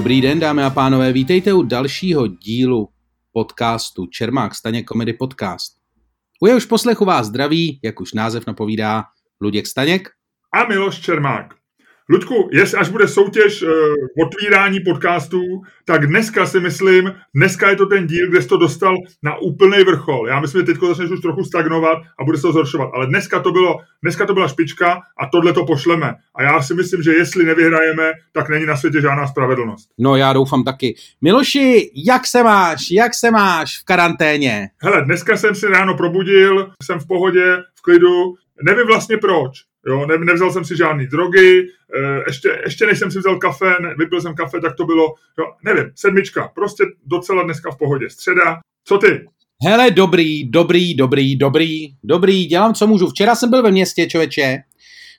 Dobrý den, dámy a pánové, vítejte u dalšího dílu podcastu Čermák Staněk Comedy Podcast. U jehož poslechu vás zdraví, jak už název napovídá, Luděk Staněk a Miloš Čermák. Ludku, jestli až bude soutěž uh, otvírání podcastů, tak dneska si myslím, dneska je to ten díl, kde jsi to dostal na úplný vrchol. Já myslím, že teď začneš už trochu stagnovat a bude se to zhoršovat. Ale dneska to, bylo, dneska to byla špička a tohle to pošleme. A já si myslím, že jestli nevyhrajeme, tak není na světě žádná spravedlnost. No já doufám taky. Miloši, jak se máš? Jak se máš v karanténě? Hele, dneska jsem si ráno probudil, jsem v pohodě, v klidu, nevím vlastně proč. Jo, ne, nevzal jsem si žádný drogy, eh, ještě, ještě než jsem si vzal kafe, ne, vypil jsem kafe, tak to bylo, jo, nevím, sedmička, prostě docela dneska v pohodě. Středa, co ty? Hele, dobrý, dobrý, dobrý, dobrý, dobrý, dělám, co můžu. Včera jsem byl ve městě, čověče,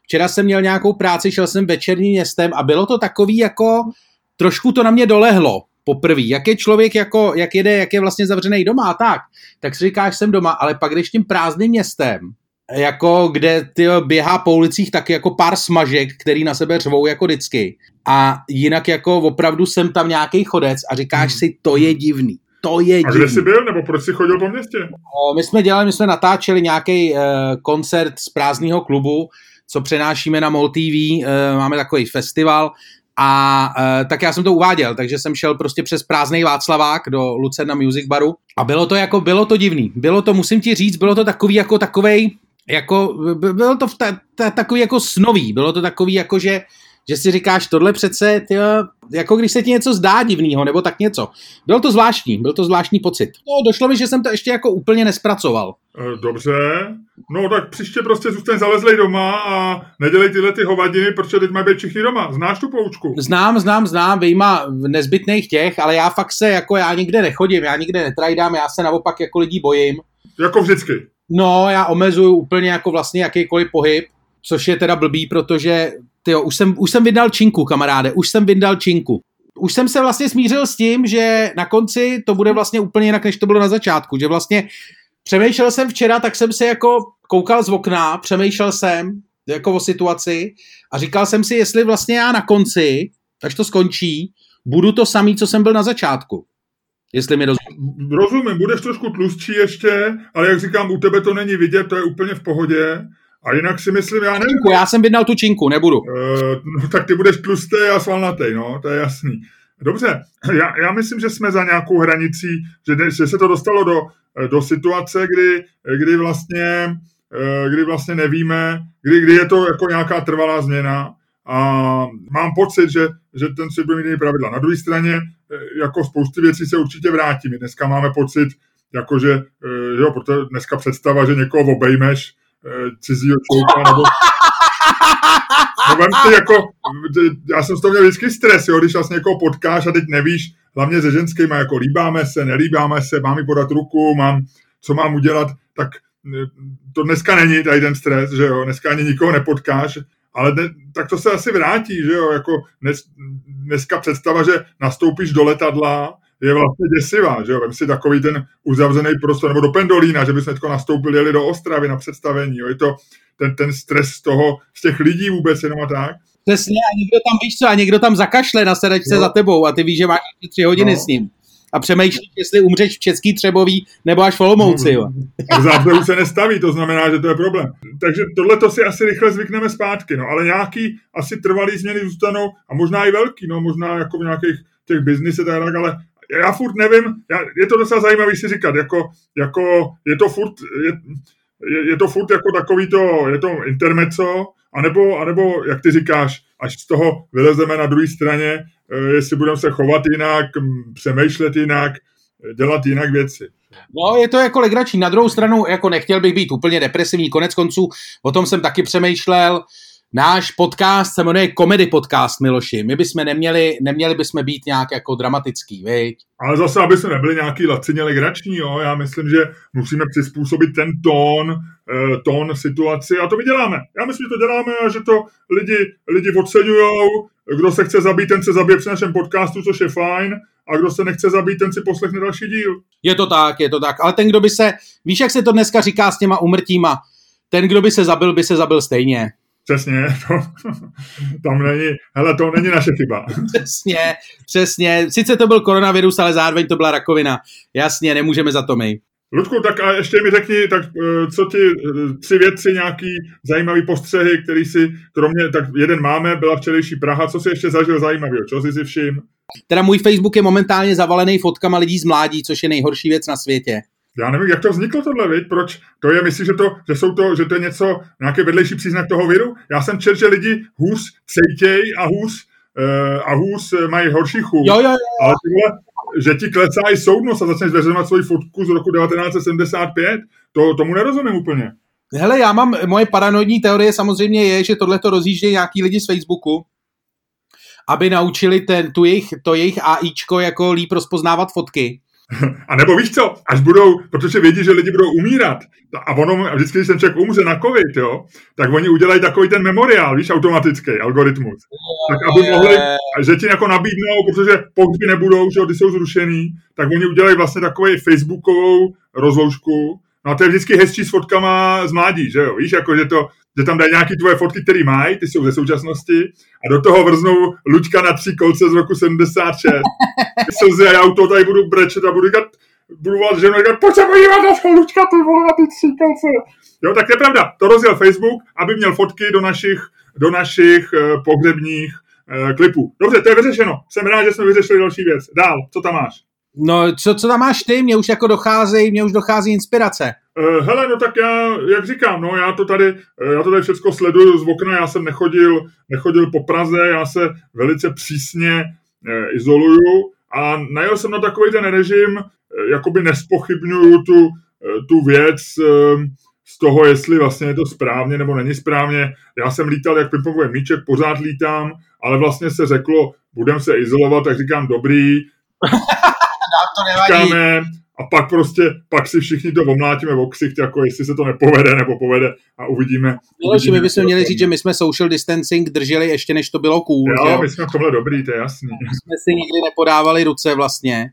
včera jsem měl nějakou práci, šel jsem večerním městem a bylo to takový jako, trošku to na mě dolehlo, poprvé. Jak je člověk, jako, jak jede, jak je vlastně zavřený doma a tak, tak si říkáš, jsem doma, ale pak když tím prázdným městem, jako kde ty běhá po ulicích taky jako pár smažek, který na sebe řvou jako vždycky. A jinak jako opravdu jsem tam nějaký chodec a říkáš hmm. si, to je divný. To je a kde jsi byl, nebo proč jsi chodil po městě? My jsme dělali, my jsme natáčeli nějaký uh, koncert z prázdného klubu, co přenášíme na MOL TV, uh, eh, máme takový festival a uh, tak já jsem to uváděl, takže jsem šel prostě přes prázdný Václavák do Lucerna Music Baru a bylo to jako, bylo to divný. Bylo to, musím ti říct, bylo to takový jako takovej, jako, bylo to ta, ta, takový jako snový, bylo to takový jako, že, že si říkáš, tohle přece, tyjo, jako když se ti něco zdá divného, nebo tak něco. Bylo to zvláštní, byl to zvláštní pocit. No, došlo mi, že jsem to ještě jako úplně nespracoval. E, dobře, no tak příště prostě zůstaň zalezlej doma a nedělej tyhle ty hovadiny, protože teď mají být všichni doma. Znáš tu poučku? Znám, znám, znám, vyjma nezbytných těch, ale já fakt se, jako já nikde nechodím, já nikde netrajdám, já se naopak jako lidí bojím. Jako vždycky. No, já omezuju úplně jako vlastně jakýkoliv pohyb, což je teda blbý, protože tyjo, už, jsem, už jsem vydal činku, kamaráde, už jsem vydal činku. Už jsem se vlastně smířil s tím, že na konci to bude vlastně úplně jinak, než to bylo na začátku, že vlastně přemýšlel jsem včera, tak jsem se jako koukal z okna, přemýšlel jsem jako o situaci a říkal jsem si, jestli vlastně já na konci, až to skončí, budu to samý, co jsem byl na začátku. Jestli mi rozumím. Rozumím, budeš trošku tlustší ještě, ale jak říkám, u tebe to není vidět, to je úplně v pohodě. A jinak si myslím, já nevím. Já jsem vydal tu činku, nebudu. Uh, no, tak ty budeš tlustý a svalnatý, no, to je jasný. Dobře, já, já myslím, že jsme za nějakou hranicí, že, že se to dostalo do, do situace, kdy, kdy, vlastně, eh, kdy vlastně nevíme, kdy, kdy je to jako nějaká trvalá změna a mám pocit, že, že ten svět bude mít pravidla. Na druhé straně, jako spousty věcí se určitě vrátí. My dneska máme pocit, jakože, eh, jo, protože dneska představa, že někoho obejmeš, eh, cizího člověka, nebo No si jako, já jsem z toho měl vždycky stres, jo, když vlastně někoho potkáš a teď nevíš, hlavně se ženskými, jako líbáme se, nelíbáme se, mám mi podat ruku, mám, co mám udělat, tak to dneska není tady ten stres, že jo, dneska ani nikoho nepotkáš ale ne, tak to se asi vrátí, že jo, jako dnes, dneska představa, že nastoupíš do letadla, je vlastně děsivá, že jo, vem si takový ten uzavřený prostor, nebo do Pendolína, že bychom nastoupili, jeli do Ostravy na představení, jo, je to ten, ten stres z toho, z těch lidí vůbec jenom a tak. Přesně, a někdo tam, víš co, a někdo tam zakašle na sedačce no. za tebou a ty víš, že máš tři hodiny no. s ním a přemýšlíš, jestli umřeš v Český Třebový nebo až v Olomouci. Jo. A západu se nestaví, to znamená, že to je problém. Takže tohle to si asi rychle zvykneme zpátky, no, ale nějaký asi trvalý změny zůstanou a možná i velký, no, možná jako v nějakých těch biznisech tak, ale já furt nevím, já, je to docela zajímavý si říkat, jako, jako je to furt, je, je, je to furt jako takový to, je to intermeco, anebo, anebo, jak ty říkáš, až z toho vylezeme na druhé straně, eh, jestli budeme se chovat jinak, přemýšlet jinak, dělat jinak věci. No, je to jako legrační. Na druhou stranu, jako nechtěl bych být úplně depresivní. Konec konců, o tom jsem taky přemýšlel. Náš podcast se jmenuje Comedy Podcast, Miloši. My bychom neměli, neměli bychom být nějak jako dramatický, viď? Ale zase, aby jsme nebyli nějaký lacině legrační, jo. Já myslím, že musíme přizpůsobit ten tón, eh, tón situaci a to my děláme. Já myslím, že to děláme a že to lidi, lidi oceňujou. Kdo se chce zabít, ten se zabije při našem podcastu, což je fajn a kdo se nechce zabít, ten si poslechne další díl. Je to tak, je to tak. Ale ten, kdo by se, víš, jak se to dneska říká s těma umrtíma, ten, kdo by se zabil, by se zabil stejně. Přesně, to, tam není, hele, to není naše chyba. Přesně, přesně. Sice to byl koronavirus, ale zároveň to byla rakovina. Jasně, nemůžeme za to my. Ludku, tak a ještě mi řekni, tak eh, co ti eh, tři věci, nějaký zajímavý postřehy, který si, kromě, tak jeden máme, byla včerejší Praha, co si ještě zažil zajímavého, co jsi si všim? Teda můj Facebook je momentálně zavalený fotkama lidí z mládí, což je nejhorší věc na světě. Já nevím, jak to vzniklo tohle, viď? proč to je, myslíš, že to, že jsou to, že to je něco, nějaký vedlejší příznak toho viru? Já jsem četl, že lidi hůř cejtěj a hůř, uh, a hůř mají horší chuť. Jo, jo, jo. Ale tyhle, že ti klesá i soudnost a začneš zveřejňovat svoji fotku z roku 1975, to, tomu nerozumím úplně. Hele, já mám, moje paranoidní teorie samozřejmě je, že tohle to rozjíždějí nějaký lidi z Facebooku, aby naučili ten, tu jejich, to jejich AIčko jako líp rozpoznávat fotky. A nebo víš co, až budou, protože vědí, že lidi budou umírat, a ono, vždycky, když ten člověk umře na covid, jo, tak oni udělají takový ten memoriál, víš, automatický algoritmus. Tak aby mohli, že ti jako nabídnou, protože pohřby nebudou, že jo, ty jsou zrušený, tak oni udělají vlastně takový facebookovou rozloužku, No a to je vždycky hezčí s fotkama z mládí, že jo? Víš, jako, že, to, že tam dají nějaké tvoje fotky, které mají, ty jsou ze současnosti, a do toho vrznou Luďka na tři kolce z roku 76. Slzy a já u toho tady budu brečet a budu říkat, budu vás ženu říkat, pojď se podívat na Luďka, ty vole, na ty tři kolce. Jo, tak to je pravda, to rozjel Facebook, aby měl fotky do našich, do našich uh, pohřebních uh, klipů. Dobře, to je vyřešeno. Jsem rád, že jsme vyřešili další věc. Dál, co tam máš? No, co, co tam máš ty? Mně už jako dochází, mně už dochází inspirace. Uh, hele, no tak já, jak říkám, no já to tady, já to tady všechno sleduju z okna, já jsem nechodil, nechodil po Praze, já se velice přísně uh, izoluju a najel jsem na takový ten režim, jakoby nespochybnuju tu, tu věc z toho, jestli vlastně je to správně nebo není správně. Já jsem lítal jak pingpongový míček, pořád lítám, ale vlastně se řeklo, budem se izolovat, tak říkám dobrý, to nevadí. Říkáme, a pak prostě, pak si všichni to omlátíme v ksicht, jako jestli se to nepovede nebo povede a uvidíme. uvidíme my bychom měli říct, že my jsme social distancing drželi ještě než to bylo cool. Jo, že? my jsme v tomhle dobrý, to je jasný. My jsme si nikdy nepodávali ruce vlastně.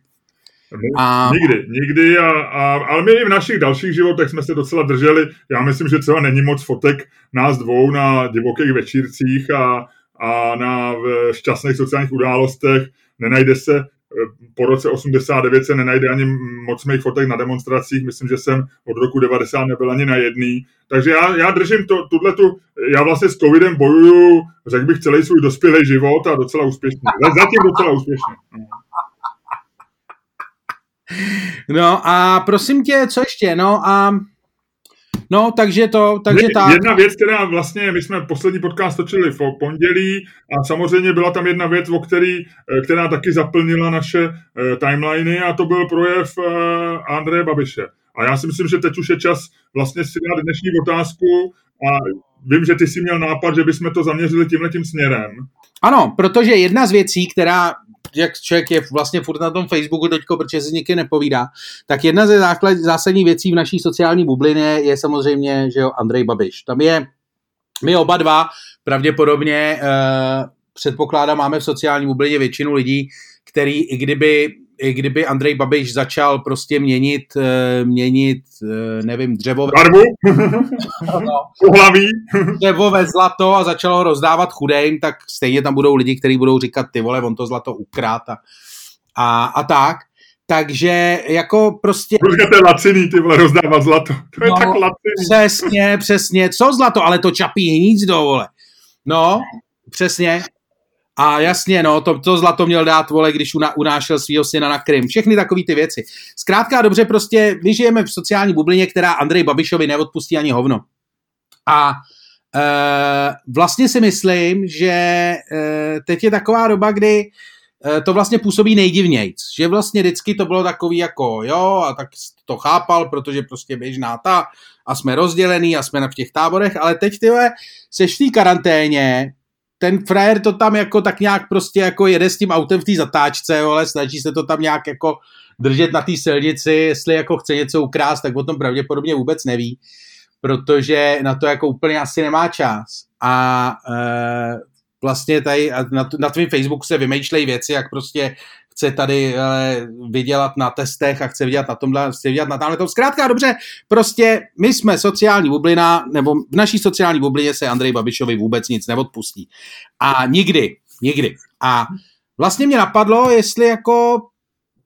A... Nikdy, nikdy, a, a, ale my i v našich dalších životech jsme se docela drželi. Já myslím, že třeba není moc fotek nás dvou na divokých večírcích a, a na šťastných sociálních událostech. Nenajde se po roce 89 se nenajde ani moc mých fotek na demonstracích, myslím, že jsem od roku 90 nebyl ani na jedný. Takže já, já držím to, tu, já vlastně s covidem bojuju, řekl bych, celý svůj dospělý život a docela úspěšně. Zatím docela úspěšně. No a prosím tě, co ještě? No a No, takže to, takže tak. Jedna věc, která vlastně, my jsme poslední podcast točili v pondělí a samozřejmě byla tam jedna věc, o který, eh, která taky zaplnila naše uh, timeliny a to byl projev uh, Andreje Babiše. A já si myslím, že teď už je čas vlastně si dát dnešní otázku a vím, že ty jsi měl nápad, že bychom to zaměřili tímhle tím směrem. Ano, protože jedna z věcí, která jak člověk je vlastně furt na tom Facebooku teďko, protože se nikdy nepovídá, tak jedna ze základ, zásadních věcí v naší sociální bublině je samozřejmě, že jo, Andrej Babiš. Tam je, my oba dva pravděpodobně eh, předpokládám, máme v sociální bublině většinu lidí, který i kdyby i kdyby Andrej Babiš začal prostě měnit, eh, měnit eh, nevím, dřevové... Barvu? no, Uhlaví? dřevové zlato a začalo ho rozdávat chudejm, tak stejně tam budou lidi, kteří budou říkat, ty vole, on to zlato ukrát a, a, a tak. Takže jako prostě... Protože to je laciný, ty vole, rozdávat zlato. To je no, tak laciný. Přesně, přesně. Co zlato? Ale to čapí hnízdo, vole. No, přesně. A jasně, no, to, to zlato měl dát, vole, když una, unášel svého syna na Krym. Všechny takové ty věci. Zkrátka dobře, prostě my žijeme v sociální bublině, která Andrej Babišovi neodpustí ani hovno. A e, vlastně si myslím, že e, teď je taková doba, kdy e, to vlastně působí nejdivnějc. Že vlastně vždycky to bylo takový jako, jo, a tak to chápal, protože prostě běžná ta a jsme rozdělený a jsme v těch táborech, ale teď tyhle seš v té karanténě, ten frajer to tam jako tak nějak prostě jako jede s tím autem v té zatáčce, ale snaží se to tam nějak jako držet na té silnici, jestli jako chce něco ukrást, tak o tom pravděpodobně vůbec neví, protože na to jako úplně asi nemá čas. A e, vlastně tady na, na tvém Facebooku se vymýšlejí věci, jak prostě chce tady ale, vydělat na testech a chce vydělat na tomhle, chce vydělat na tamhle tom. Zkrátka dobře, prostě my jsme sociální bublina, nebo v naší sociální bublině se Andrej Babišovi vůbec nic neodpustí. A nikdy, nikdy. A vlastně mě napadlo, jestli jako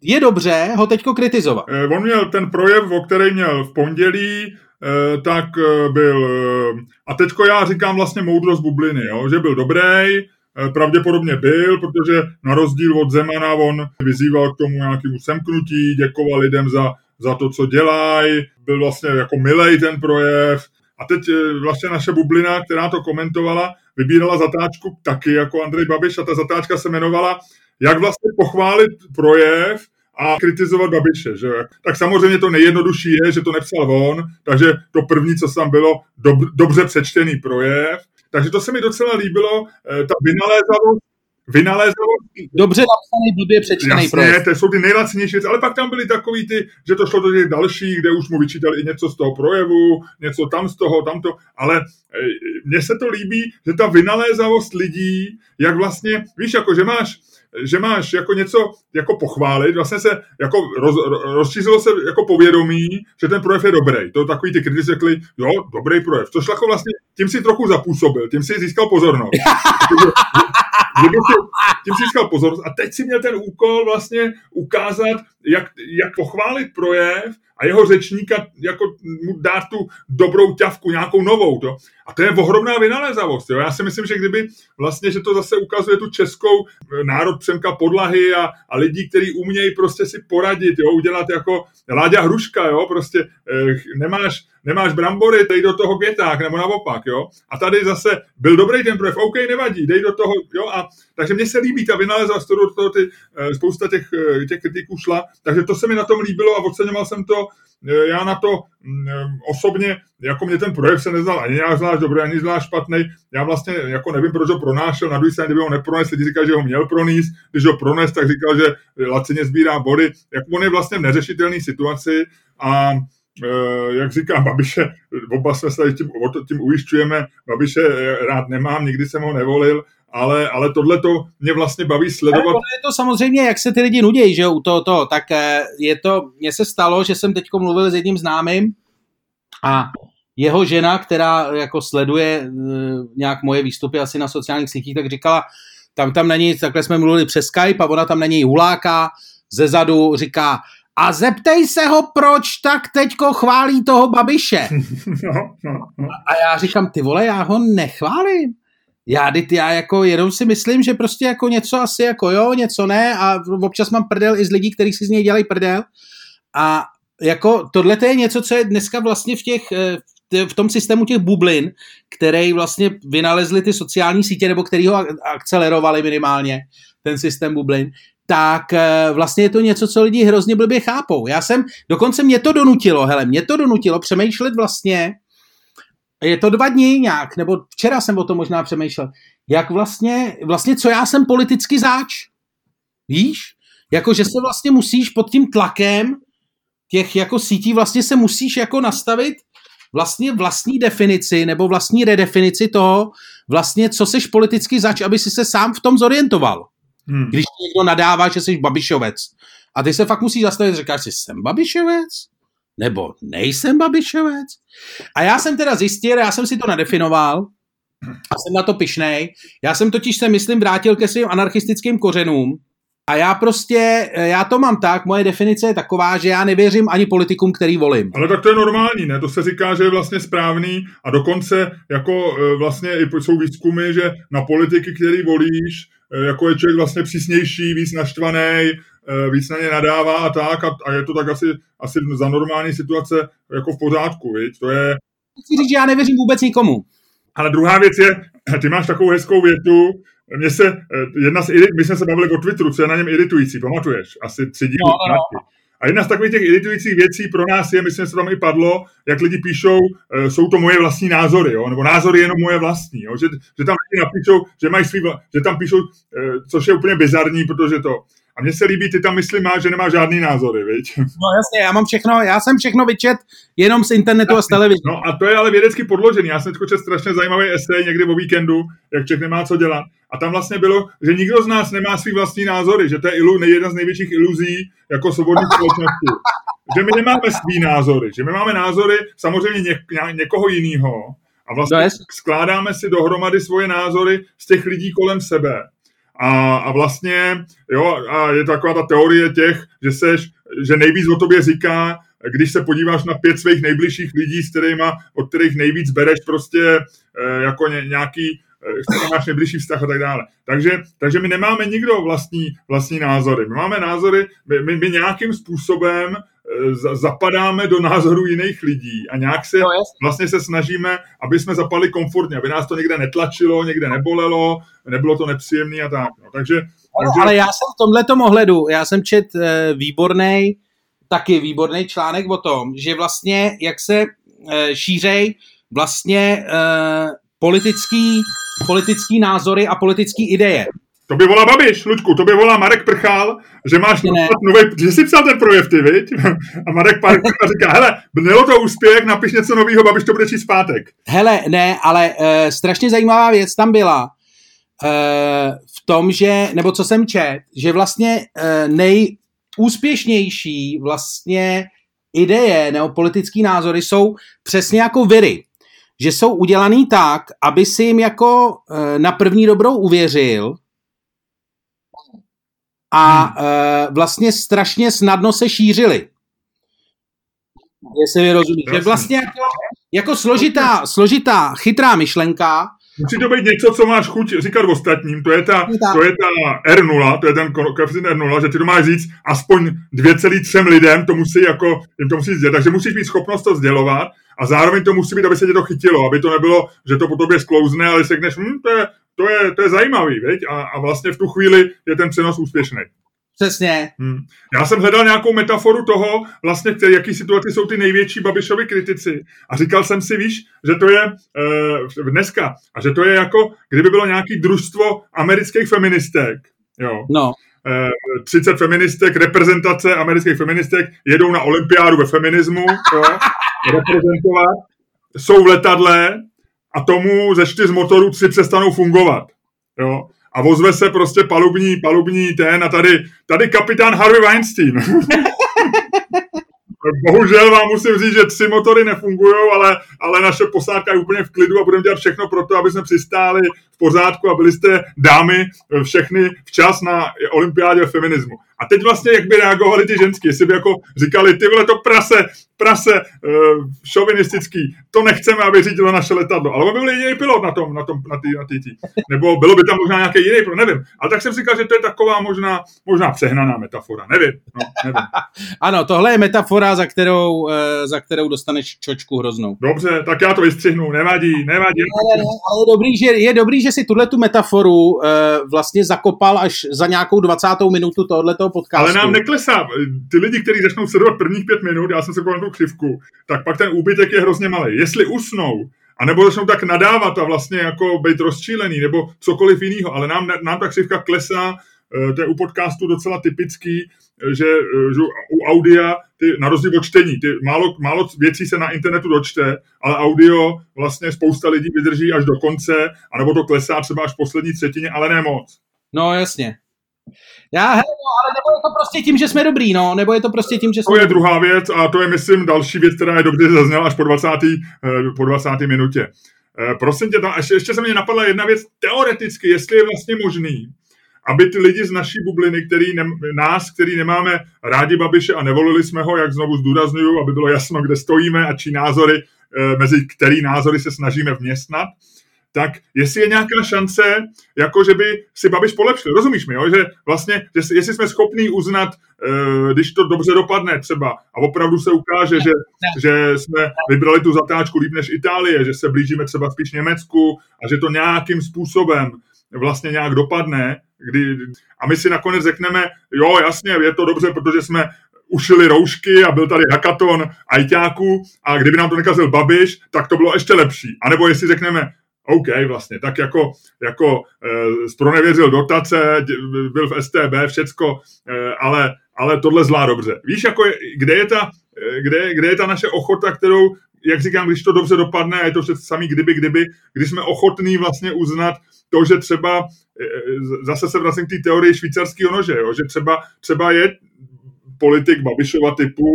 je dobře ho teďko kritizovat. Eh, on měl ten projev, o který měl v pondělí, eh, tak eh, byl, a teďko já říkám vlastně moudrost bubliny, jo, že byl dobrý, pravděpodobně byl, protože na rozdíl od Zemana on vyzýval k tomu nějakému semknutí, děkoval lidem za, za to, co dělají, byl vlastně jako milej ten projev. A teď vlastně naše bublina, která to komentovala, vybírala zatáčku taky jako Andrej Babiš a ta zatáčka se jmenovala jak vlastně pochválit projev a kritizovat Babiše. Že? Tak samozřejmě to nejjednodušší je, že to nepsal on, takže to první, co tam bylo, dob, dobře přečtený projev. Takže to se mi docela líbilo, eh, ta vynalézavost, vynalézavost. Dobře napsaný, blbě přečtený Jasně, projev. to jsou ty nejlacinější věci, ale pak tam byly takový ty, že to šlo do těch dalších, kde už mu vyčítali i něco z toho projevu, něco tam z toho, tamto, ale eh, mně se to líbí, že ta vynalézavost lidí, jak vlastně, víš, jako že máš že máš jako něco jako pochválit, vlastně se jako roz, rozčízilo se jako povědomí, že ten projev je dobrý. To takový ty kritici řekli, jo, dobrý projev. Což jako vlastně, tím si trochu zapůsobil, tím si získal pozornost. tím si získal pozornost a teď si měl ten úkol vlastně ukázat, jak, jak pochválit projev a jeho řečníka jako mu dát tu dobrou ťavku, nějakou novou. To. A to je ohromná vynalézavost. Jo. Já si myslím, že kdyby vlastně, že to zase ukazuje tu českou eh, národ přemka podlahy a, a lidí, kteří umějí prostě si poradit, jo, udělat jako Láďa Hruška, jo, prostě eh, nemáš, nemáš brambory, dej do toho květák, nebo naopak, jo. A tady zase byl dobrý ten projev, OK, nevadí, dej do toho, jo, a takže mně se líbí ta vynalézavost, kterou do toho ty, eh, spousta těch, eh, těch kritiků šla, takže to se mi na tom líbilo a oceňoval jsem to, já na to mm, osobně, jako mě ten projev se neznal ani nějak zvlášť dobrý, ani zvlášť špatný. Já vlastně jako nevím, proč ho pronášel, na druhé straně, kdyby ho neprones, lidi říkali, že ho měl pronést, když ho prones, tak říkal, že lacině sbírá body. Jak on je vlastně v neřešitelné situaci a jak říkám, Babiše, oba jsme se tím, tím ujišťujeme, Babiše rád nemám, nikdy jsem ho nevolil, ale, ale tohle to mě vlastně baví sledovat. Ale je to samozřejmě, jak se ty lidi nudějí, že u toho, to, tak eh, je to, mně se stalo, že jsem teď mluvil s jedním známým a jeho žena, která jako sleduje eh, nějak moje výstupy asi na sociálních sítích, tak říkala, tam tam není, takhle jsme mluvili přes Skype a ona tam není huláka, ze zadu říká, a zeptej se ho, proč tak teďko chválí toho Babiše. No, no, no. A já říkám, ty vole, já ho nechválím já, dit, já jako jenom si myslím, že prostě jako něco asi jako jo, něco ne a občas mám prdel i z lidí, kteří si z něj dělají prdel a jako tohle je něco, co je dneska vlastně v těch, eh, v tom systému těch bublin, který vlastně vynalezli ty sociální sítě, nebo který ho akcelerovali minimálně, ten systém bublin, tak eh, vlastně je to něco, co lidi hrozně blbě chápou. Já jsem, dokonce mě to donutilo, hele, mě to donutilo přemýšlet vlastně, je to dva dny nějak, nebo včera jsem o tom možná přemýšlel, jak vlastně, vlastně co já jsem politicky záč. Víš? Jako, že se vlastně musíš pod tím tlakem těch jako sítí vlastně se musíš jako nastavit vlastně vlastní definici nebo vlastní redefinici toho, vlastně co seš politicky zač, aby si se sám v tom zorientoval. Hmm. Když někdo nadává, že jsi babišovec. A ty se fakt musíš zastavit, říkáš si, jsem babišovec? Nebo nejsem Babišovec? A já jsem teda zjistil, já jsem si to nadefinoval a jsem na to pišnej. Já jsem totiž se, myslím, vrátil ke svým anarchistickým kořenům a já prostě, já to mám tak, moje definice je taková, že já nevěřím ani politikům, který volím. Ale tak to je normální, ne? To se říká, že je vlastně správný a dokonce jako e, vlastně i jsou výzkumy, že na politiky, který volíš, e, jako je člověk vlastně přísnější, víc naštvaný, Eh, víc na ně nadává a tak a, a je to tak asi, asi za normální situace jako v pořádku, viď? To je... Chci říct, že já nevěřím vůbec nikomu. Ale druhá věc je, ty máš takovou hezkou větu, mě se, eh, jedna z, my jsme se bavili o Twitteru, co je na něm iritující, pamatuješ? Asi tři díly. No, no. A jedna z takových těch iritujících věcí pro nás je, myslím, že se tam i padlo, jak lidi píšou, jsou to moje vlastní názory, jo? nebo názory jenom moje vlastní, jo? Že, že tam lidi napíšou, že mají svý, že tam píšou, což je úplně bizarní, protože to. A mně se líbí, ty tam myslím máš, že nemá žádný názory, viď? No jasně, já mám všechno, já jsem všechno vyčet jenom z internetu a z televize. No a to je ale vědecky podložený. Já jsem četl strašně zajímavý esej někdy o víkendu, jak člověk nemá co dělat. A tam vlastně bylo, že nikdo z nás nemá svý vlastní názory, že to je ilu, jedna z největších iluzí jako svobodní společnosti. Že my nemáme svý názory, že my máme názory samozřejmě ně, někoho jiného a vlastně no skládáme si dohromady svoje názory z těch lidí kolem sebe. A, a vlastně, jo, a je to taková ta teorie těch, že seš, že nejvíc o tobě říká, když se podíváš na pět svých nejbližších lidí, s kterýma, od kterých nejvíc bereš prostě e, jako ně, nějaký s máš nejbližší vztah a tak dále. Takže, takže my nemáme nikdo vlastní, vlastní názory. My máme názory, my, my, my nějakým způsobem e, zapadáme do názorů jiných lidí a nějak se no, vlastně se snažíme, aby jsme zapali komfortně, aby nás to někde netlačilo, někde nebolelo, nebylo to nepříjemné a tak. No, takže, no, takže... Ale já jsem v tomhletom ohledu, já jsem čet e, výborný, taky výborný článek o tom, že vlastně jak se e, šířej vlastně politický, politický názory a politický ideje. To by volá Babiš, Luďku, to by volá Marek Prchal, že máš nový, že jsi psal ten projev, ty, viď? A Marek Prchal říká, hele, mělo to úspěch, napiš něco nového, Babiš to bude číst pátek. Hele, ne, ale uh, strašně zajímavá věc tam byla, uh, v tom, že, nebo co jsem čet, že vlastně uh, nejúspěšnější vlastně ideje nebo politické názory jsou přesně jako viry že jsou udělaný tak, aby si jim jako e, na první dobrou uvěřil a e, vlastně strašně snadno se šířili. Jestli mi rozumíš. Že vlastně jako, jako složitá, složitá, chytrá myšlenka Musí to být něco, co máš chuť říkat ostatním. To je ta, to je ta R0, to je ten koeficient R0, že ty to máš říct aspoň 2,3 lidem, to musí jako, jim to musí sdělit. Takže musíš mít schopnost to sdělovat a zároveň to musí být, aby se tě to chytilo, aby to nebylo, že to po tobě sklouzne, ale si řekneš, hm, to, je, to, je, to je zajímavý, veď? A, a vlastně v tu chvíli je ten přenos úspěšný. Přesně. Hmm. Já jsem hledal nějakou metaforu toho, vlastně v jaký situaci jsou ty největší Babišovi kritici. A říkal jsem si, víš, že to je e, dneska, a že to je jako, kdyby bylo nějaký družstvo amerických feministek, jo. No. E, eh, 30 feministek, reprezentace amerických feministek jedou na olympiádu ve feminismu, jo, reprezentovat, jsou v letadle a tomu ze čtyř motorů tři přestanou fungovat. Jo a vozve se prostě palubní, palubní ten a tady, tady kapitán Harvey Weinstein. Bohužel vám musím říct, že tři motory nefungují, ale, ale naše posádka je úplně v klidu a budeme dělat všechno pro to, aby jsme přistáli pořádku a byli jste dámy všechny včas na olympiádě feminismu. A teď vlastně, jak by reagovali ty ženský, jestli by jako říkali, ty vole to prase, prase uh, šovinistický, to nechceme, aby řídilo naše letadlo. Ale by byl jediný pilot na tom, na tom, na tý, na tý, tý. Nebo bylo by tam možná nějaký jiný, nevím. Ale tak jsem říkal, že to je taková možná, možná přehnaná metafora. Nevím. No, nevím. ano, tohle je metafora, za kterou, uh, za kterou dostaneš čočku hroznou. Dobře, tak já to vystřihnu, nevadí, nevadí. Ne, ne, ale je dobrý, že, je dobrý, že si tuhle tu metaforu uh, vlastně zakopal až za nějakou 20. minutu tohoto podcastu. Ale nám neklesá. Ty lidi, kteří začnou sledovat prvních pět minut, já jsem se kolem tu křivku, tak pak ten úbytek je hrozně malý. Jestli usnou, a nebo začnou tak nadávat a vlastně jako být rozčílený, nebo cokoliv jiného, ale nám, nám ta křivka klesá, to je u podcastu docela typický, eh, že, eh, že u audia, ty, na rozdíl od čtení, ty, málo, málo věcí se na internetu dočte, ale audio vlastně spousta lidí vydrží až do konce, anebo to klesá třeba až v poslední třetině, ale ne moc. No jasně. Já, hele, no, ale nebo je to prostě tím, že jsme dobrý, no, nebo je to prostě tím, že jsme To je druhá věc a to je, myslím, další věc, která je dobře zazněla až po 20. Eh, po 20. minutě. Eh, prosím tě, tam, ještě, ještě se mě napadla jedna věc, teoreticky, jestli je vlastně možný, aby ty lidi z naší bubliny, který ne, nás, který nemáme rádi Babiše a nevolili jsme ho, jak znovu zdůraznuju, aby bylo jasno, kde stojíme a čí názory, eh, mezi který názory se snažíme vměstnat, tak jestli je nějaká šance, jako že by si Babiš polepšil. Rozumíš mi, jo? že vlastně, jestli jsme schopní uznat, uh, když to dobře dopadne třeba a opravdu se ukáže, že, že jsme vybrali tu zatáčku líp než Itálie, že se blížíme třeba spíš Německu a že to nějakým způsobem vlastně nějak dopadne, kdy, a my si nakonec řekneme, jo, jasně, je to dobře, protože jsme ušili roušky a byl tady hakaton ajťáků a kdyby nám to nekazil Babiš, tak to bylo ještě lepší. A nebo jestli řekneme, OK, vlastně, tak jako, jako e, spronevěřil dotace, byl v STB, všecko, e, ale, ale tohle zvlá dobře. Víš, jako, kde je ta, kde, kde je ta naše ochota, kterou, jak říkám, když to dobře dopadne, a je to přece samý kdyby, kdyby, když jsme ochotní vlastně uznat to, že třeba, zase se vracím k té teorii švýcarského nože, jo, že třeba, třeba je politik Babišova typu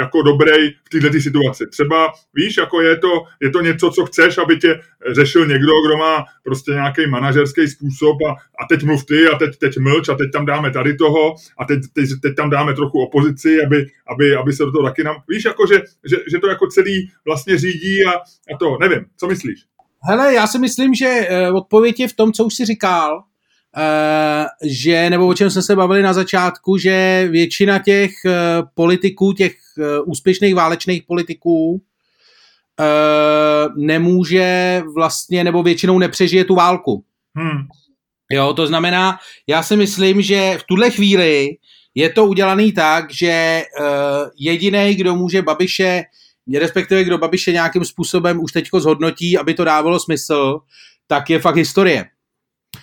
jako dobrý v této situaci. Třeba víš, jako je to, je to něco, co chceš, aby tě řešil někdo, kdo má prostě nějaký manažerský způsob a, a teď mluv ty a teď, teď mlč a teď tam dáme tady toho a teď, teď, teď tam dáme trochu opozici, aby, aby, aby se do toho taky nám... Víš, jako že, že, že to jako celý vlastně řídí a, a to, nevím, co myslíš? Hele, já si myslím, že eh, odpověď je v tom, co už si říkal, že, nebo o čem jsme se bavili na začátku, že většina těch uh, politiků, těch uh, úspěšných válečných politiků nemůže vlastně, nebo většinou nepřežije tu válku. Hmm. Jo, to znamená, já si myslím, že v tuhle chvíli je to udělaný tak, že jediný, kdo může Babiše, respektive kdo Babiše nějakým způsobem už teďko zhodnotí, aby to dávalo smysl, tak je fakt historie.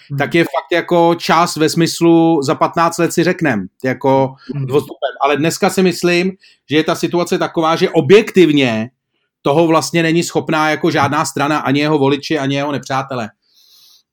Hmm. tak je fakt jako čas ve smyslu za 15 let si řeknem, jako hmm. Ale dneska si myslím, že je ta situace taková, že objektivně toho vlastně není schopná jako žádná strana, ani jeho voliči, ani jeho nepřátelé.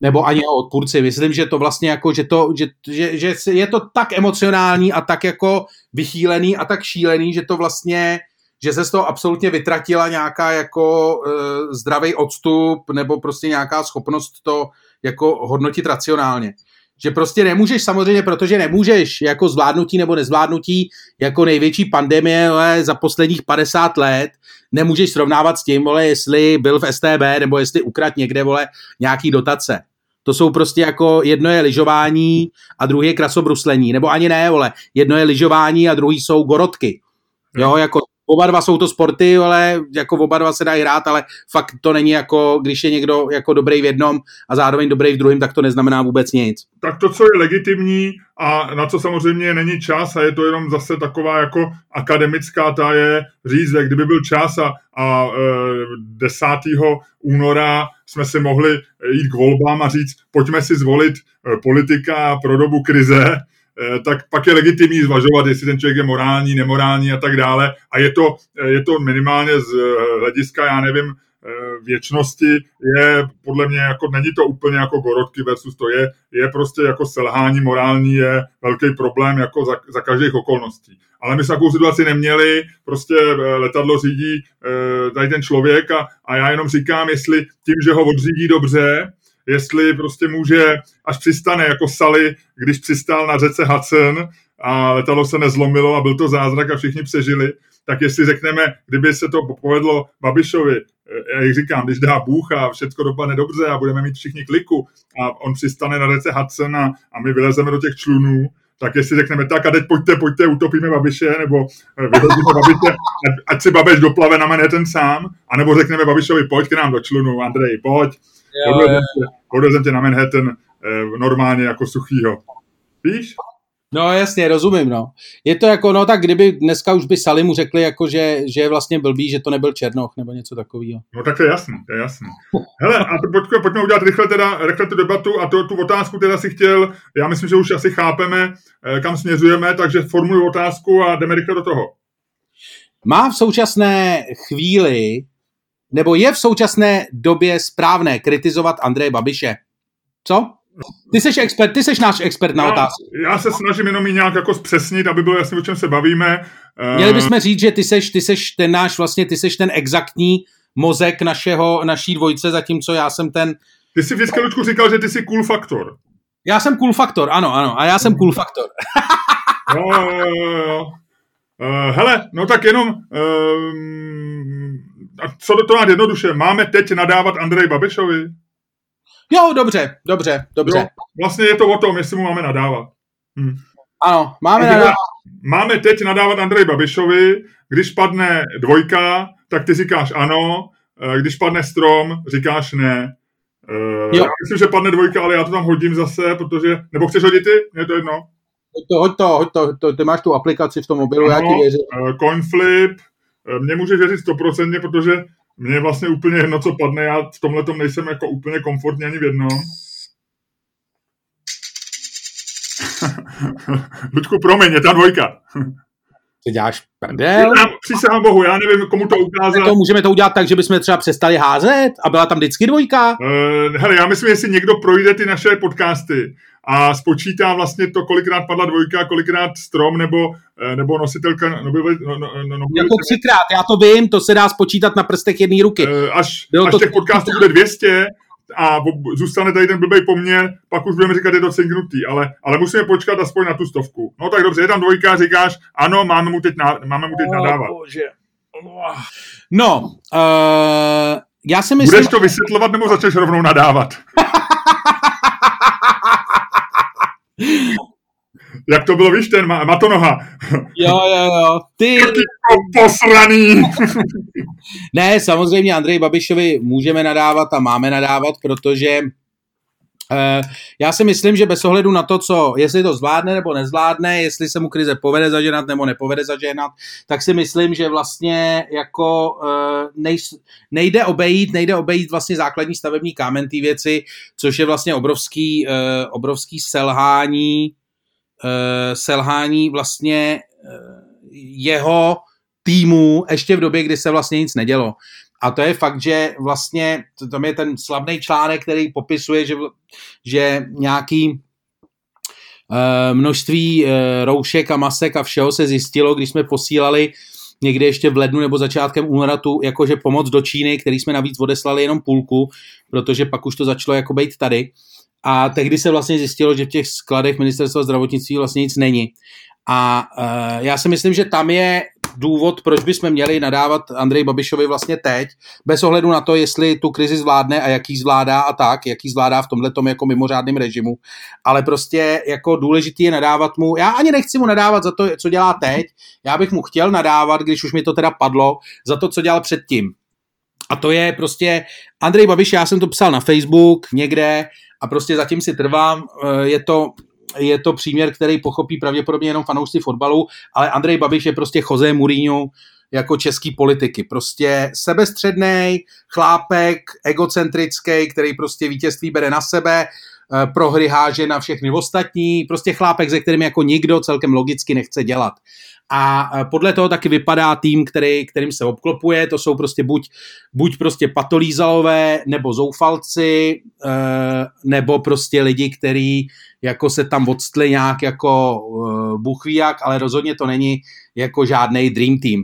Nebo ani jeho odpůrci. Myslím, že to vlastně jako, že, to, že, že, že je to tak emocionální a tak jako vychýlený a tak šílený, že to vlastně že se z toho absolutně vytratila nějaká jako e, zdravý odstup nebo prostě nějaká schopnost to jako hodnotit racionálně. Že prostě nemůžeš samozřejmě, protože nemůžeš jako zvládnutí nebo nezvládnutí jako největší pandemie ale za posledních 50 let, nemůžeš srovnávat s tím, vole, jestli byl v STB nebo jestli ukrat někde, vole, nějaký dotace. To jsou prostě jako jedno je lyžování a druhý je krasobruslení, nebo ani ne, vole, jedno je lyžování a druhý jsou gorotky. Jo, jako oba dva jsou to sporty, ale jako oba dva se dají hrát, ale fakt to není jako, když je někdo jako dobrý v jednom a zároveň dobrý v druhém, tak to neznamená vůbec nic. Tak to, co je legitimní a na co samozřejmě není čas a je to jenom zase taková jako akademická, ta je říct, kdyby byl čas a, a e, 10. února jsme si mohli jít k volbám a říct, pojďme si zvolit e, politika pro dobu krize, tak pak je legitimní zvažovat, jestli ten člověk je morální, nemorální a tak dále. A je to, eh, je to minimálně z eh, hlediska, já nevím, věčnosti je podle mě jako, není to úplně jako gorotky versus to je, je prostě jako selhání morální je velký problém jako za, za každých okolností. Ale my jsme takovou situaci neměli, prostě letadlo řídí tady ten člověk a, a já jenom říkám, jestli tím, že ho odřídí dobře, jestli prostě může, až přistane jako Sally, když přistál na řece Hudson a letadlo se nezlomilo a byl to zázrak a všichni přežili, tak jestli řekneme, kdyby se to povedlo Babišovi, eh, jak říkám, když dá Bůh a všechno dopadne dobře a budeme mít všichni kliku a on přistane na řece Hudson a, a my vylezeme do těch člunů, tak jestli řekneme tak a teď pojďte, pojďte, utopíme Babiše, nebo eh, vyhodíme Babiše, ať si Babiš doplave na Manhattan sám, anebo řekneme Babišovi, pojď k nám do člunu, Andrej, pojď, odvezem tě na Manhattan eh, normálně jako suchýho. Víš? No jasně, rozumím, no. Je to jako, no tak kdyby dneska už by Salimu řekli, jako, že, že je vlastně blbý, že to nebyl Černoch nebo něco takového. No tak to je jasný, to je jasný. Hele, a to pojďme, pojďme udělat rychle, teda, rychle tu debatu a to, tu otázku teda si chtěl, já myslím, že už asi chápeme, eh, kam směřujeme, takže formuluji otázku a jdeme rychle do toho. Má v současné chvíli nebo je v současné době správné kritizovat Andreje Babiše? Co? Ty jsi expert, ty jsi náš expert na otázku. Já se snažím jenom i nějak jako zpřesnit, aby bylo jasné, o čem se bavíme. Měli bychom říct, že ty seš, ty seš ten náš, vlastně ty seš ten exaktní mozek našeho, naší dvojce, zatímco já jsem ten... Ty jsi vždycky, Lučku, říkal, že ty jsi cool faktor. Já jsem cool faktor, ano, ano, a já jsem cool faktor. jo, jo, jo, jo. Uh, hele, no tak jenom... Um, a co do toho jednoduše, máme teď nadávat Andrej Babišovi? Jo, dobře, dobře, dobře. Jo, vlastně je to o tom, jestli mu máme nadávat. Hm. Ano, máme nadávat. Máme teď nadávat Andrej Babišovi, když padne dvojka, tak ty říkáš ano, eh, když padne strom, říkáš ne. Uh, jo. Já myslím, že padne dvojka, ale já to tam hodím zase, protože... Nebo chceš hodit ty? Je to jedno. Hoď to, hoď to, hoď to, to, ty máš tu aplikaci v tom mobilu, ano, já ti věřím. Uh, coinflip, Eh, mně může věřit stoprocentně, protože je vlastně úplně jedno, co padne, já v tomhle tom nejsem jako úplně komfortní ani v jednom. Ludku, promiň, je ta dvojka. Ty děláš prdel? Přísahám Bohu, já nevím, komu to ukázat. To můžeme to udělat tak, že bychom třeba přestali házet a byla tam vždycky dvojka? Uh, hele, já myslím, jestli někdo projde ty naše podcasty a spočítá vlastně to, kolikrát padla dvojka, kolikrát strom nebo, eh, nebo nositelka Nobelovy, no, no, no, Jako třikrát, já to vím, to se dá spočítat na prstech jedné ruky. Uh, až až to... těch podcastů bude 200, a zůstane tady ten blbej poměr, pak už budeme říkat, je to cinknutý, ale, ale musíme počkat aspoň na tu stovku. No tak dobře, je tam dvojka, říkáš, ano, máme mu teď, na, máme mu teď nadávat. Bože. No, uh, já si myslím... Budeš to vysvětlovat nebo začneš rovnou nadávat? Jak to bylo, víš, ten Matonoha. Jo, jo, jo. Ty... Posraný. ne, samozřejmě Andrej Babišovi můžeme nadávat a máme nadávat, protože Uh, já si myslím, že bez ohledu na to, co, jestli to zvládne nebo nezvládne, jestli se mu krize povede zaženat nebo nepovede zaženat, tak si myslím, že vlastně jako uh, nej, nejde obejít, nejde obejít vlastně základní stavební kámen té věci, což je vlastně obrovský, uh, obrovský selhání selhání vlastně uh, jeho týmu ještě v době, kdy se vlastně nic nedělo. A to je fakt, že vlastně, to, tam je ten slavný článek, který popisuje, že, že nějaký uh, množství uh, roušek a masek a všeho se zjistilo, když jsme posílali někde ještě v lednu nebo začátkem února tu jakože pomoc do Číny, který jsme navíc odeslali jenom půlku, protože pak už to začalo jako být tady. A tehdy se vlastně zjistilo, že v těch skladech ministerstva zdravotnictví vlastně nic není. A uh, já si myslím, že tam je důvod, proč bychom měli nadávat Andrej Babišovi vlastně teď, bez ohledu na to, jestli tu krizi zvládne a jaký zvládá a tak, jaký zvládá v tomhle jako mimořádném režimu. Ale prostě jako důležitý je nadávat mu, já ani nechci mu nadávat za to, co dělá teď, já bych mu chtěl nadávat, když už mi to teda padlo, za to, co dělal předtím. A to je prostě Andrej Babiš, já jsem to psal na Facebook někde, a prostě zatím si trvám, eh, je to, je to příměr, který pochopí pravděpodobně jenom fanoušci fotbalu, ale Andrej Babiš je prostě Jose Mourinho jako český politiky. Prostě sebestředný, chlápek, egocentrický, který prostě vítězství bere na sebe, eh, prohry háže na všechny ostatní, prostě chlápek, ze kterým jako nikdo celkem logicky nechce dělat. A e, podle toho taky vypadá tým, který, kterým se obklopuje, to jsou prostě buď, buď prostě patolízalové, nebo zoufalci, e, nebo prostě lidi, kteří jako se tam odstli nějak jako e, Bůh ale rozhodně to není jako žádný dream team.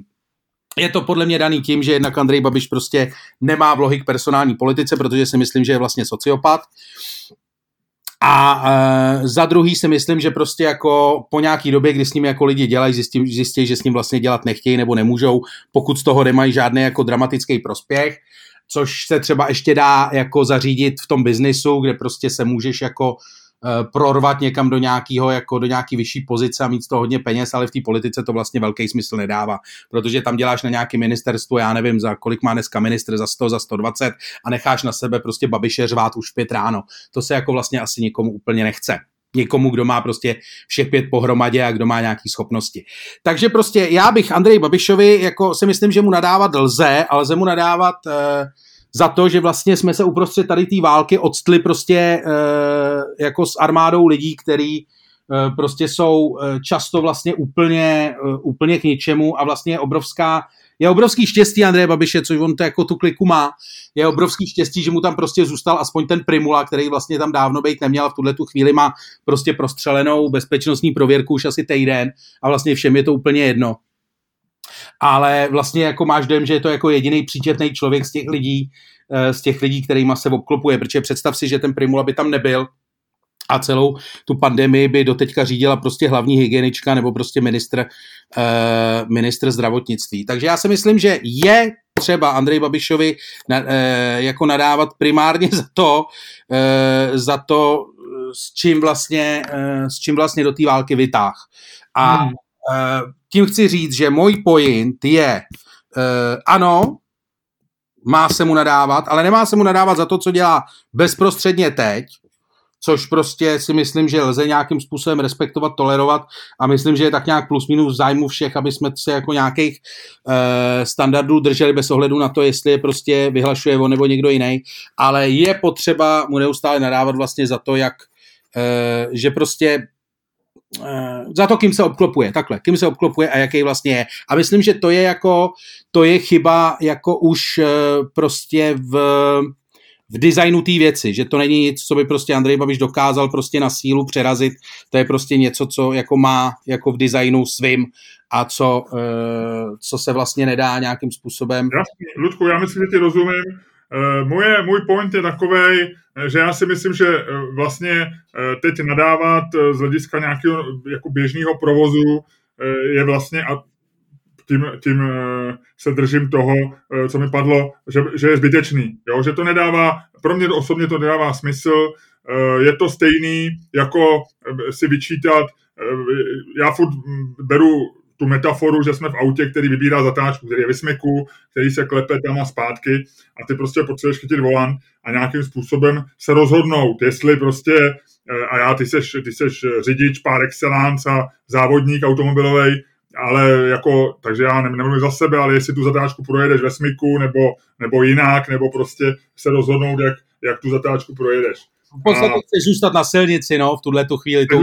Je to podle mě daný tím, že jednak Andrej Babiš prostě nemá vlohy k personální politice, protože si myslím, že je vlastně sociopat. A e, za druhý si myslím, že prostě jako po nějaký době, kdy s ním jako lidi dělají, zjistí, zjistí, že s ním vlastně dělat nechtějí nebo nemůžou, pokud z toho nemají žádný jako dramatický prospěch, což se třeba ještě dá jako zařídit v tom biznisu, kde prostě se můžeš jako prorvat někam do nějakého, jako do nějaký vyšší pozice a mít z toho hodně peněz, ale v té politice to vlastně velký smysl nedává, protože tam děláš na nějaké ministerstvo, já nevím, za kolik má dneska ministr, za 100, za 120 a necháš na sebe prostě babiše řvát už v pět ráno. To se jako vlastně asi nikomu úplně nechce někomu, kdo má prostě všech pět pohromadě a kdo má nějaké schopnosti. Takže prostě já bych Andrej Babišovi, jako si myslím, že mu nadávat lze, ale lze mu nadávat uh, za to, že vlastně jsme se uprostřed tady té války odstli prostě e, jako s armádou lidí, který e, prostě jsou e, často vlastně úplně, úplně k ničemu a vlastně je obrovská je obrovský štěstí Andreje Babiše, což on to jako tu kliku má, je obrovský štěstí, že mu tam prostě zůstal aspoň ten Primula, který vlastně tam dávno být neměl, v tuhle tu chvíli má prostě prostřelenou bezpečnostní prověrku už asi týden a vlastně všem je to úplně jedno ale vlastně jako máš dojem, že je to jako jediný příčetný člověk z těch lidí, eh, z těch lidí, kterýma se obklopuje, protože představ si, že ten Primula by tam nebyl, a celou tu pandemii by doteďka řídila prostě hlavní hygienička nebo prostě ministr, uh, ministr zdravotnictví. Takže já si myslím, že je třeba Andrej Babišovi na, uh, jako nadávat primárně za to, uh, za to, s čím vlastně, uh, s čím vlastně do té války vytáh. A hmm. uh, tím chci říct, že můj point je, uh, ano, má se mu nadávat, ale nemá se mu nadávat za to, co dělá bezprostředně teď, což prostě si myslím, že lze nějakým způsobem respektovat, tolerovat a myslím, že je tak nějak plus minus zájmu všech, aby jsme se jako nějakých e, standardů drželi bez ohledu na to, jestli je prostě vyhlašuje on nebo někdo jiný, ale je potřeba mu neustále nadávat vlastně za to, jak e, že prostě za to, kým se obklopuje, takhle, kým se obklopuje a jaký vlastně je. A myslím, že to je jako, to je chyba jako už eh, prostě v, v designu té věci, že to není nic, co by prostě Andrej Babiš dokázal prostě na sílu přerazit, to je prostě něco, co jako má jako v designu svým a co, eh, co se vlastně nedá nějakým způsobem. Jasně, Ludku, já myslím, že ti rozumím, Eh, moje, můj point je takový, eh, že já si myslím, že eh, vlastně teď nadávat z hlediska nějakého jako běžného provozu je vlastně a tím, tím se držím toho, co mi padlo, že, že je zbytečný. Jo? Že to nedává, pro mě osobně to nedává smysl, je to stejný, jako si vyčítat, já furt beru tu metaforu, že jsme v autě, který vybírá zatáčku, který je vysmyku, který se klepe tam a zpátky a ty prostě potřebuješ chytit volant a nějakým způsobem se rozhodnout, jestli prostě eh, a já, ty seš, ty seš řidič par excellence a závodník automobilový, ale jako, takže já nemluvím za sebe, ale jestli tu zatáčku projedeš ve smyku nebo, nebo jinak, nebo prostě se rozhodnout, jak, jak tu zatáčku projedeš. V podstatě a, chceš zůstat na silnici, no, v tuhle tu chvíli. To...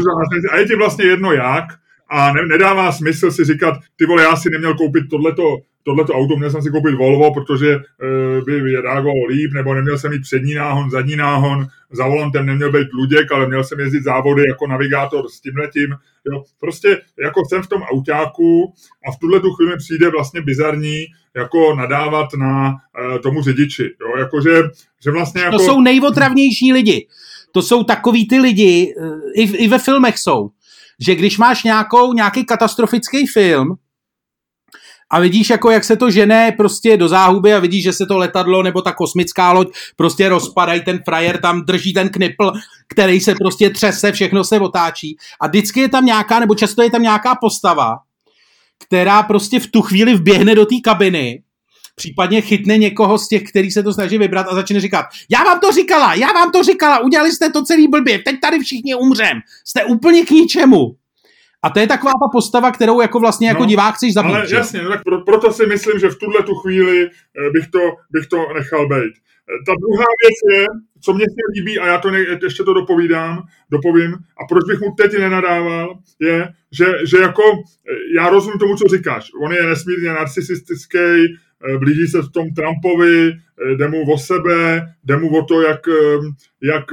A je ti vlastně jedno jak, a ne, nedává smysl si říkat, ty vole, já si neměl koupit tohleto, tohleto auto, měl jsem si koupit Volvo, protože uh, by reagoval líp, nebo neměl jsem mít přední náhon, zadní náhon, za volantem neměl být luděk, ale měl jsem jezdit závody jako navigátor s tímhletím. Jo. Prostě jako jsem v tom autáku a v tuhle tu chvíli přijde vlastně bizarní jako nadávat na uh, tomu řidiči. Jo. Jako, že, že vlastně jako... To jsou nejotravnější lidi. To jsou takový ty lidi, eh, i, i ve filmech jsou že když máš nějakou, nějaký katastrofický film a vidíš, jako jak se to žene prostě do záhuby a vidíš, že se to letadlo nebo ta kosmická loď prostě rozpadají, ten frajer tam drží ten knipl, který se prostě třese, všechno se otáčí. A vždycky je tam nějaká, nebo často je tam nějaká postava, která prostě v tu chvíli vběhne do té kabiny případně chytne někoho z těch, který se to snaží vybrat a začne říkat, já vám to říkala, já vám to říkala, udělali jste to celý blbě, teď tady všichni umřem, jste úplně k ničemu. A to je taková ta postava, kterou jako vlastně jako no, divák chceš zabít. Ale jasně, no tak pro, proto si myslím, že v tuhle tu chvíli eh, bych to, bych to nechal být. Eh, ta druhá věc je, co mě se líbí, a já to ne, ještě to dopovídám, dopovím, a proč bych mu teď nenadával, je, že, že jako eh, já rozumím tomu, co říkáš. On je nesmírně narcisistický, blíží se v tom Trumpovi, jde mu o sebe, jde mu o to, jak, jak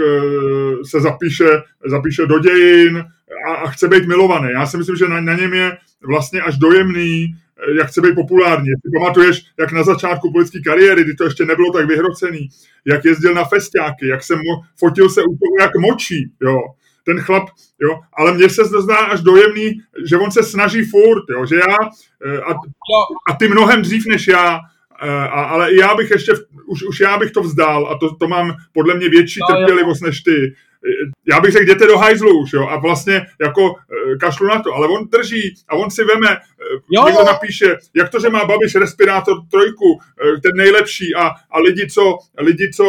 se zapíše, zapíše do dějin, a, a chce být milovaný. Já si myslím, že na, na něm je vlastně až dojemný, eh, jak chce být populární. Ty pamatuješ, jak na začátku politické kariéry, kdy to ještě nebylo tak vyhrocený, jak jezdil na festiáky, jak se mo, fotil se u toho, jak močí, jo. Ten chlap, jo, ale mně se zdá až dojemný, že on se snaží furt, jo, že já, eh, a, a ty mnohem dřív než já, eh, a, ale já bych ještě, už, už já bych to vzdál a to, to mám podle mě větší no, trpělivost než ty, já bych řekl, jděte do hajzlu už, jo, a vlastně jako kašlu na to, ale on drží a on si veme, jo. někdo napíše, jak to, že má Babiš respirátor trojku, ten nejlepší a, a lidi, co, lidi, co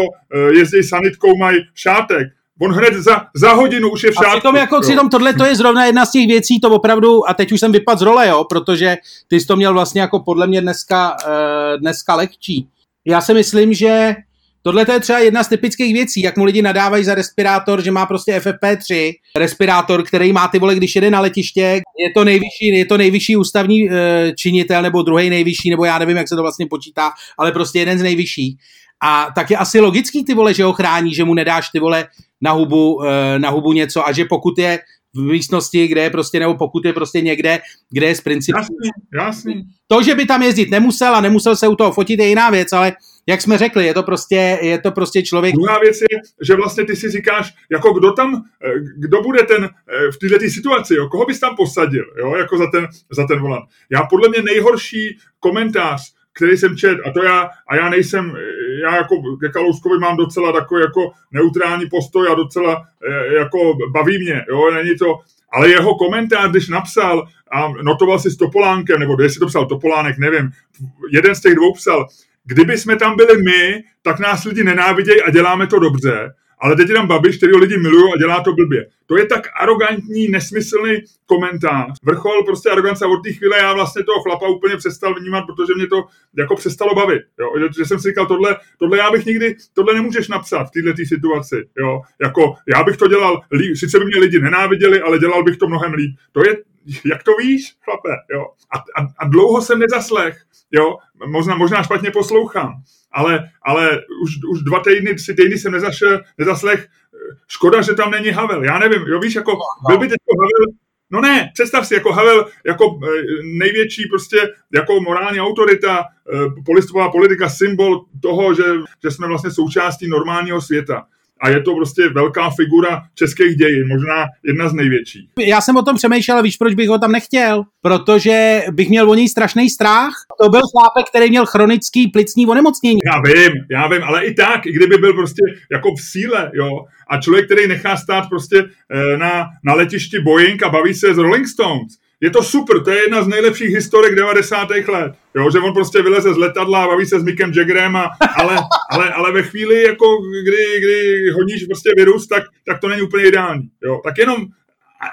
jezdí sanitkou, mají šátek, On hned za, za hodinu už je v šátku. A přitom, jako, přitom tohle to je zrovna jedna z těch věcí, to opravdu, a teď už jsem vypadl z role, jo, protože ty jsi to měl vlastně jako podle mě dneska, dneska lehčí. Já si myslím, že Tohle je třeba jedna z typických věcí, jak mu lidi nadávají za respirátor, že má prostě FFP3, respirátor, který má ty vole, když jede na letiště, je to nejvyšší, je to nejvyšší ústavní e, činitel, nebo druhý nejvyšší, nebo já nevím, jak se to vlastně počítá, ale prostě jeden z nejvyšších. A tak je asi logický ty vole, že ho chrání, že mu nedáš ty vole na hubu, e, na hubu něco a že pokud je v místnosti, kde je prostě, nebo pokud je prostě někde, kde je z principu. Jasný, jasný. To, že by tam jezdit nemusel a nemusel se u toho fotit, je jiná věc, ale jak jsme řekli, je to prostě, je to prostě člověk. Druhá věc je, že vlastně ty si říkáš, jako kdo tam, eh, kdo bude ten eh, v této situaci, jo, koho bys tam posadil, jo, jako za ten, za ten volant. Já podle mě nejhorší komentář, který jsem čet, a to já, a já nejsem, já jako ke Kalouskovi mám docela takový jako neutrální postoj a docela eh, jako baví mě, jo, není to, ale jeho komentář, když napsal a notoval si s Topolánkem, nebo jestli to psal Topolánek, nevím, jeden z těch dvou psal, kdyby jsme tam byli my, tak nás lidi nenávidějí a děláme to dobře. Ale teď je tam Babiš, který lidi milují a dělá to blbě. To je tak arrogantní, nesmyslný komentář. Vrchol prostě arogance od té chvíle já vlastně toho chlapa úplně přestal vnímat, protože mě to jako přestalo bavit. Jo? Že, jsem si říkal, tohle, tohle já bych nikdy, tohle nemůžeš napsat v této situaci. Jo? Jako, já bych to dělal, sice by mě lidi nenáviděli, ale dělal bych to mnohem líp. To je, jak to víš, chlape, jo? A, a, a dlouho jsem nezaslech, jo? Možná, možná špatně poslouchám, ale, ale už, už dva týdny, tři týdny jsem nezašel, nezaslech, škoda, že tam není Havel. Já nevím, jo, víš, jako byl by teď Havel, No ne, představ si, jako Havel, jako eh, největší prostě, jako morální autorita, eh, polistopová politika, symbol toho, že, že jsme vlastně součástí normálního světa a je to prostě velká figura českých dějin, možná jedna z největších. Já jsem o tom přemýšlel, víš, proč bych ho tam nechtěl? Protože bych měl o něj strašný strach. To byl chlápek, který měl chronický plicní onemocnění. Já vím, já vím, ale i tak, i kdyby byl prostě jako v síle, jo, a člověk, který nechá stát prostě eh, na, na letišti Boeing a baví se s Rolling Stones, je to super, to je jedna z nejlepších historik 90. let. Jo, že on prostě vyleze z letadla a baví se s Mickem Jaggerem, a, ale, ale, ale, ve chvíli, jako kdy, kdy hodíš prostě virus, tak, tak to není úplně ideální. Jo. Tak jenom,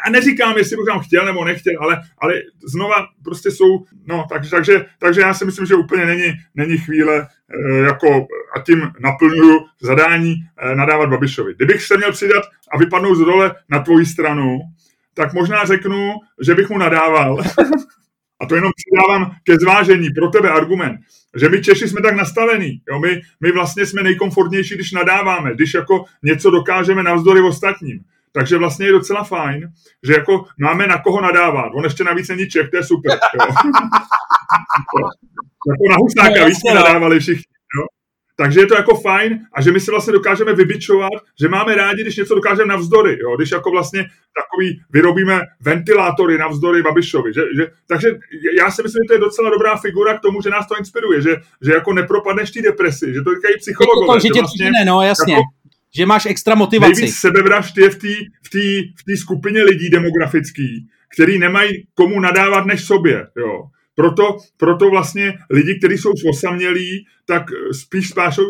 a neříkám, jestli bych tam chtěl nebo nechtěl, ale, ale znova prostě jsou, no, takže, takže, takže já si myslím, že úplně není, není chvíle, e, jako, a tím naplňuju zadání e, nadávat Babišovi. Kdybych se měl přidat a vypadnout z role na tvoji stranu, tak možná řeknu, že bych mu nadával. A to jenom přidávám ke zvážení pro tebe argument, že my Češi jsme tak nastavení. Jo? My, my vlastně jsme nejkomfortnější, když nadáváme, když jako něco dokážeme navzdory ostatním. Takže vlastně je docela fajn, že jako máme na koho nadávat. On ještě navíc není Čech, to je super. Jo? jako na Husnáka, víc nadávali všichni. Takže je to jako fajn a že my se vlastně dokážeme vybičovat, že máme rádi, když něco dokážeme navzdory, jo? když jako vlastně takový vyrobíme ventilátory navzdory Babišovi. Že, že, takže já si myslím, že to je docela dobrá figura k tomu, že nás to inspiruje, že, že jako nepropadneš té depresi, že to říkají psychologové. Jako, že, že vlastně, ne, no jasně. Jako, že máš extra motivaci. Nejvíc sebevražd je v té v v skupině lidí demografický, který nemají komu nadávat než sobě. Jo. Proto, proto vlastně lidi, kteří jsou osamělí, tak spíš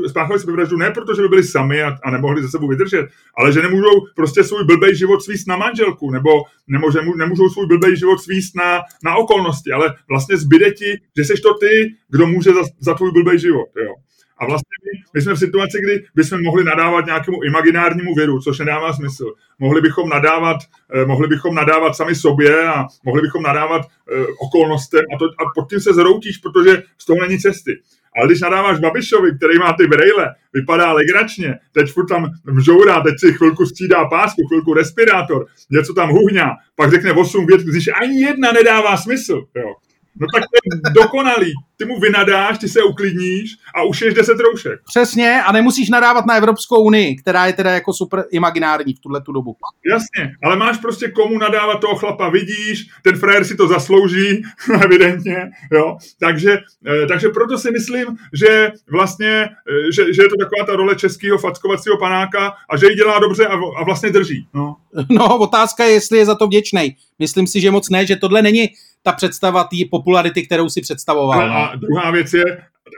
spáchali sebevraždu ne proto, že by byli sami a, a nemohli ze sebou vydržet, ale že nemůžou prostě svůj blbej život svíst na manželku, nebo nemůže, nemůžou svůj blbej život svíst na, na okolnosti, ale vlastně zbyde ti, že jsi to ty, kdo může za, za tvůj blbej život. Jo. A vlastně my, jsme v situaci, kdy bychom mohli nadávat nějakému imaginárnímu viru, což nedává smysl. Mohli bychom nadávat, eh, mohli bychom nadávat sami sobě a mohli bychom nadávat eh, okolnostem a, to, a pod tím se zroutíš, protože z toho není cesty. Ale když nadáváš Babišovi, který má ty brejle, vypadá legračně, teď furt tam mžourá, teď si chvilku střídá pásku, chvilku respirátor, něco tam huhňá, pak řekne 8 vět, když ani jedna nedává smysl. Jo. No tak to je dokonalý. Ty mu vynadáš, ty se uklidníš a už ješ 10 roušek. Přesně a nemusíš nadávat na Evropskou unii, která je teda jako super imaginární v tuhle tu dobu. Jasně, ale máš prostě komu nadávat toho chlapa, vidíš, ten frajer si to zaslouží, evidentně, jo. Takže, eh, takže proto si myslím, že vlastně, eh, že, že je to taková ta role českého fackovacího panáka a že ji dělá dobře a, a vlastně drží. No. no, otázka je, jestli je za to vděčný. Myslím si, že moc ne, že tohle není ta představa té popularity, kterou si představoval. A, a druhá věc je,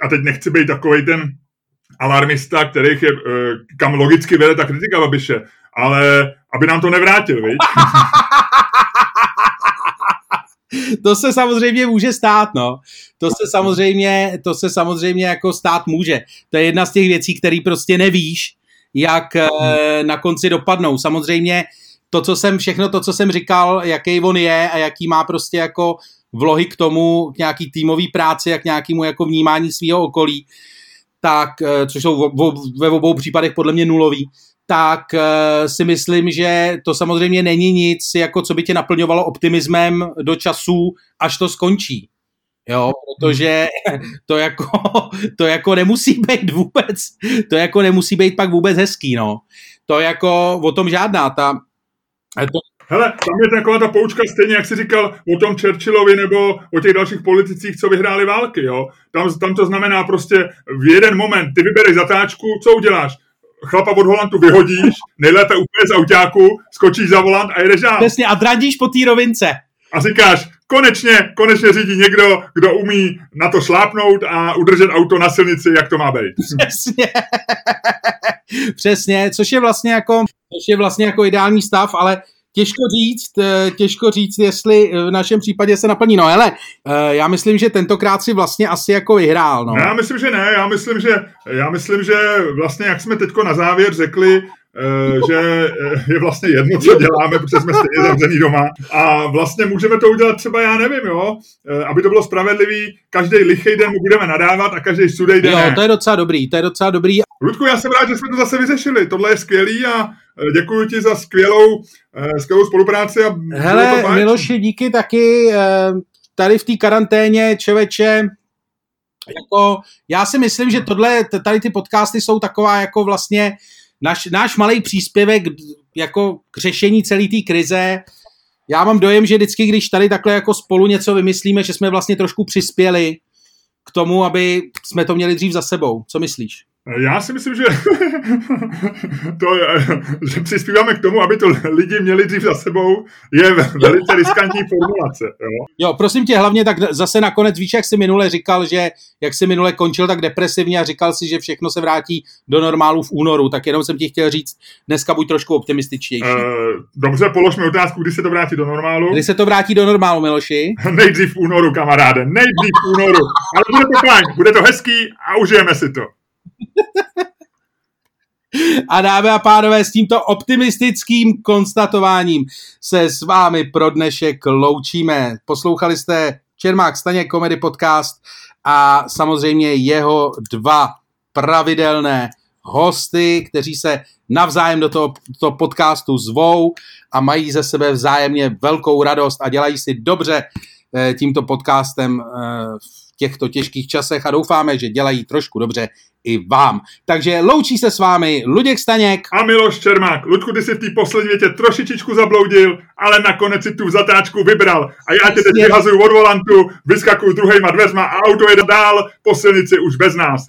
a teď nechci být takový ten alarmista, kterých je, eh, kam logicky vede ta kritika Babiše, ale aby nám to nevrátil, viď? to se samozřejmě může stát, no. To se samozřejmě, to se samozřejmě jako stát může. To je jedna z těch věcí, které prostě nevíš, jak eh, na konci dopadnou. Samozřejmě to, co jsem, všechno to, co jsem říkal, jaký on je a jaký má prostě jako vlohy k tomu, k nějaký týmový práci a k nějakému jako vnímání svého okolí, tak, eh, což jsou ve obou případech podle mě nulový, tak eh, si myslím, že to samozřejmě není nic, jako co by tě naplňovalo optimismem do času, až to skončí. Jo, protože to jako, to jako nemusí být vůbec, to jako nemusí být pak vůbec hezký, no. To jako o tom žádná, ta, to... Hele, tam je taková ta poučka stejně, jak jsi říkal o tom Churchillovi nebo o těch dalších politicích, co vyhráli války, jo. Tam, tam to znamená prostě v jeden moment, ty vybereš zatáčku, co uděláš? Chlapa od Holandu vyhodíš, nejlépe úplně z autáku, skočíš za volant a jedeš dál. Přesně, a drandíš po té rovince. A říkáš, konečně, konečně řídí někdo, kdo umí na to šlápnout a udržet auto na silnici, jak to má být. Přesně. Přesně, což je vlastně jako, což je vlastně jako ideální stav, ale těžko říct, eh, těžko říct, jestli v našem případě se naplní. No hele, eh, já myslím, že tentokrát si vlastně asi jako vyhrál. No. Já myslím, že ne, já myslím, že, já myslím, že vlastně, jak jsme teďko na závěr řekli, Eh, že eh, je vlastně jedno, co děláme, protože jsme stejně zavřený doma a vlastně můžeme to udělat třeba, já nevím, jo, eh, aby to bylo spravedlivý, každý lichý den mu budeme nadávat a každý sudej den Jo, to je docela dobrý, to je docela dobrý. Ludku, já jsem rád, že jsme to zase vyřešili, tohle je skvělý a děkuji ti za skvělou, skvělou spolupráci. A Hele, Miloši, díky taky tady v té karanténě, čeveče, jako, já si myslím, že tohle, tady ty podcasty jsou taková jako vlastně náš, náš malý příspěvek jako k řešení celé té krize. Já mám dojem, že vždycky, když tady takhle jako spolu něco vymyslíme, že jsme vlastně trošku přispěli k tomu, aby jsme to měli dřív za sebou. Co myslíš? Já si myslím, že, to, že přispíváme k tomu, aby to lidi měli dřív za sebou, je velice riskantní formulace. Jo? jo, prosím tě, hlavně tak zase nakonec víš, jak jsi minule říkal, že jak jsi minule končil tak depresivně a říkal si, že všechno se vrátí do normálu v únoru, tak jenom jsem ti chtěl říct, dneska buď trošku optimističtější. Uh, dobře, polož mi otázku, kdy se to vrátí do normálu. Kdy se to vrátí do normálu, Miloši? nejdřív v únoru, kamaráde, nejdřív v únoru. Ale bude to fajn, bude to hezký a užijeme si to. A dámy a pánové, s tímto optimistickým konstatováním se s vámi pro dnešek loučíme. Poslouchali jste Čermák Staně Comedy Podcast a samozřejmě jeho dva pravidelné hosty, kteří se navzájem do toho, toho podcastu zvou a mají ze sebe vzájemně velkou radost a dělají si dobře eh, tímto podcastem v eh, těchto těžkých časech a doufáme, že dělají trošku dobře i vám. Takže loučí se s vámi Luděk Staněk a Miloš Čermák. Ludku, ty jsi v té poslední větě trošičičku zabloudil, ale nakonec si tu zatáčku vybral. A já tě teď vyhazuju od volantu, vyskakuju druhýma dveřma a auto jede dál po silnici už bez nás.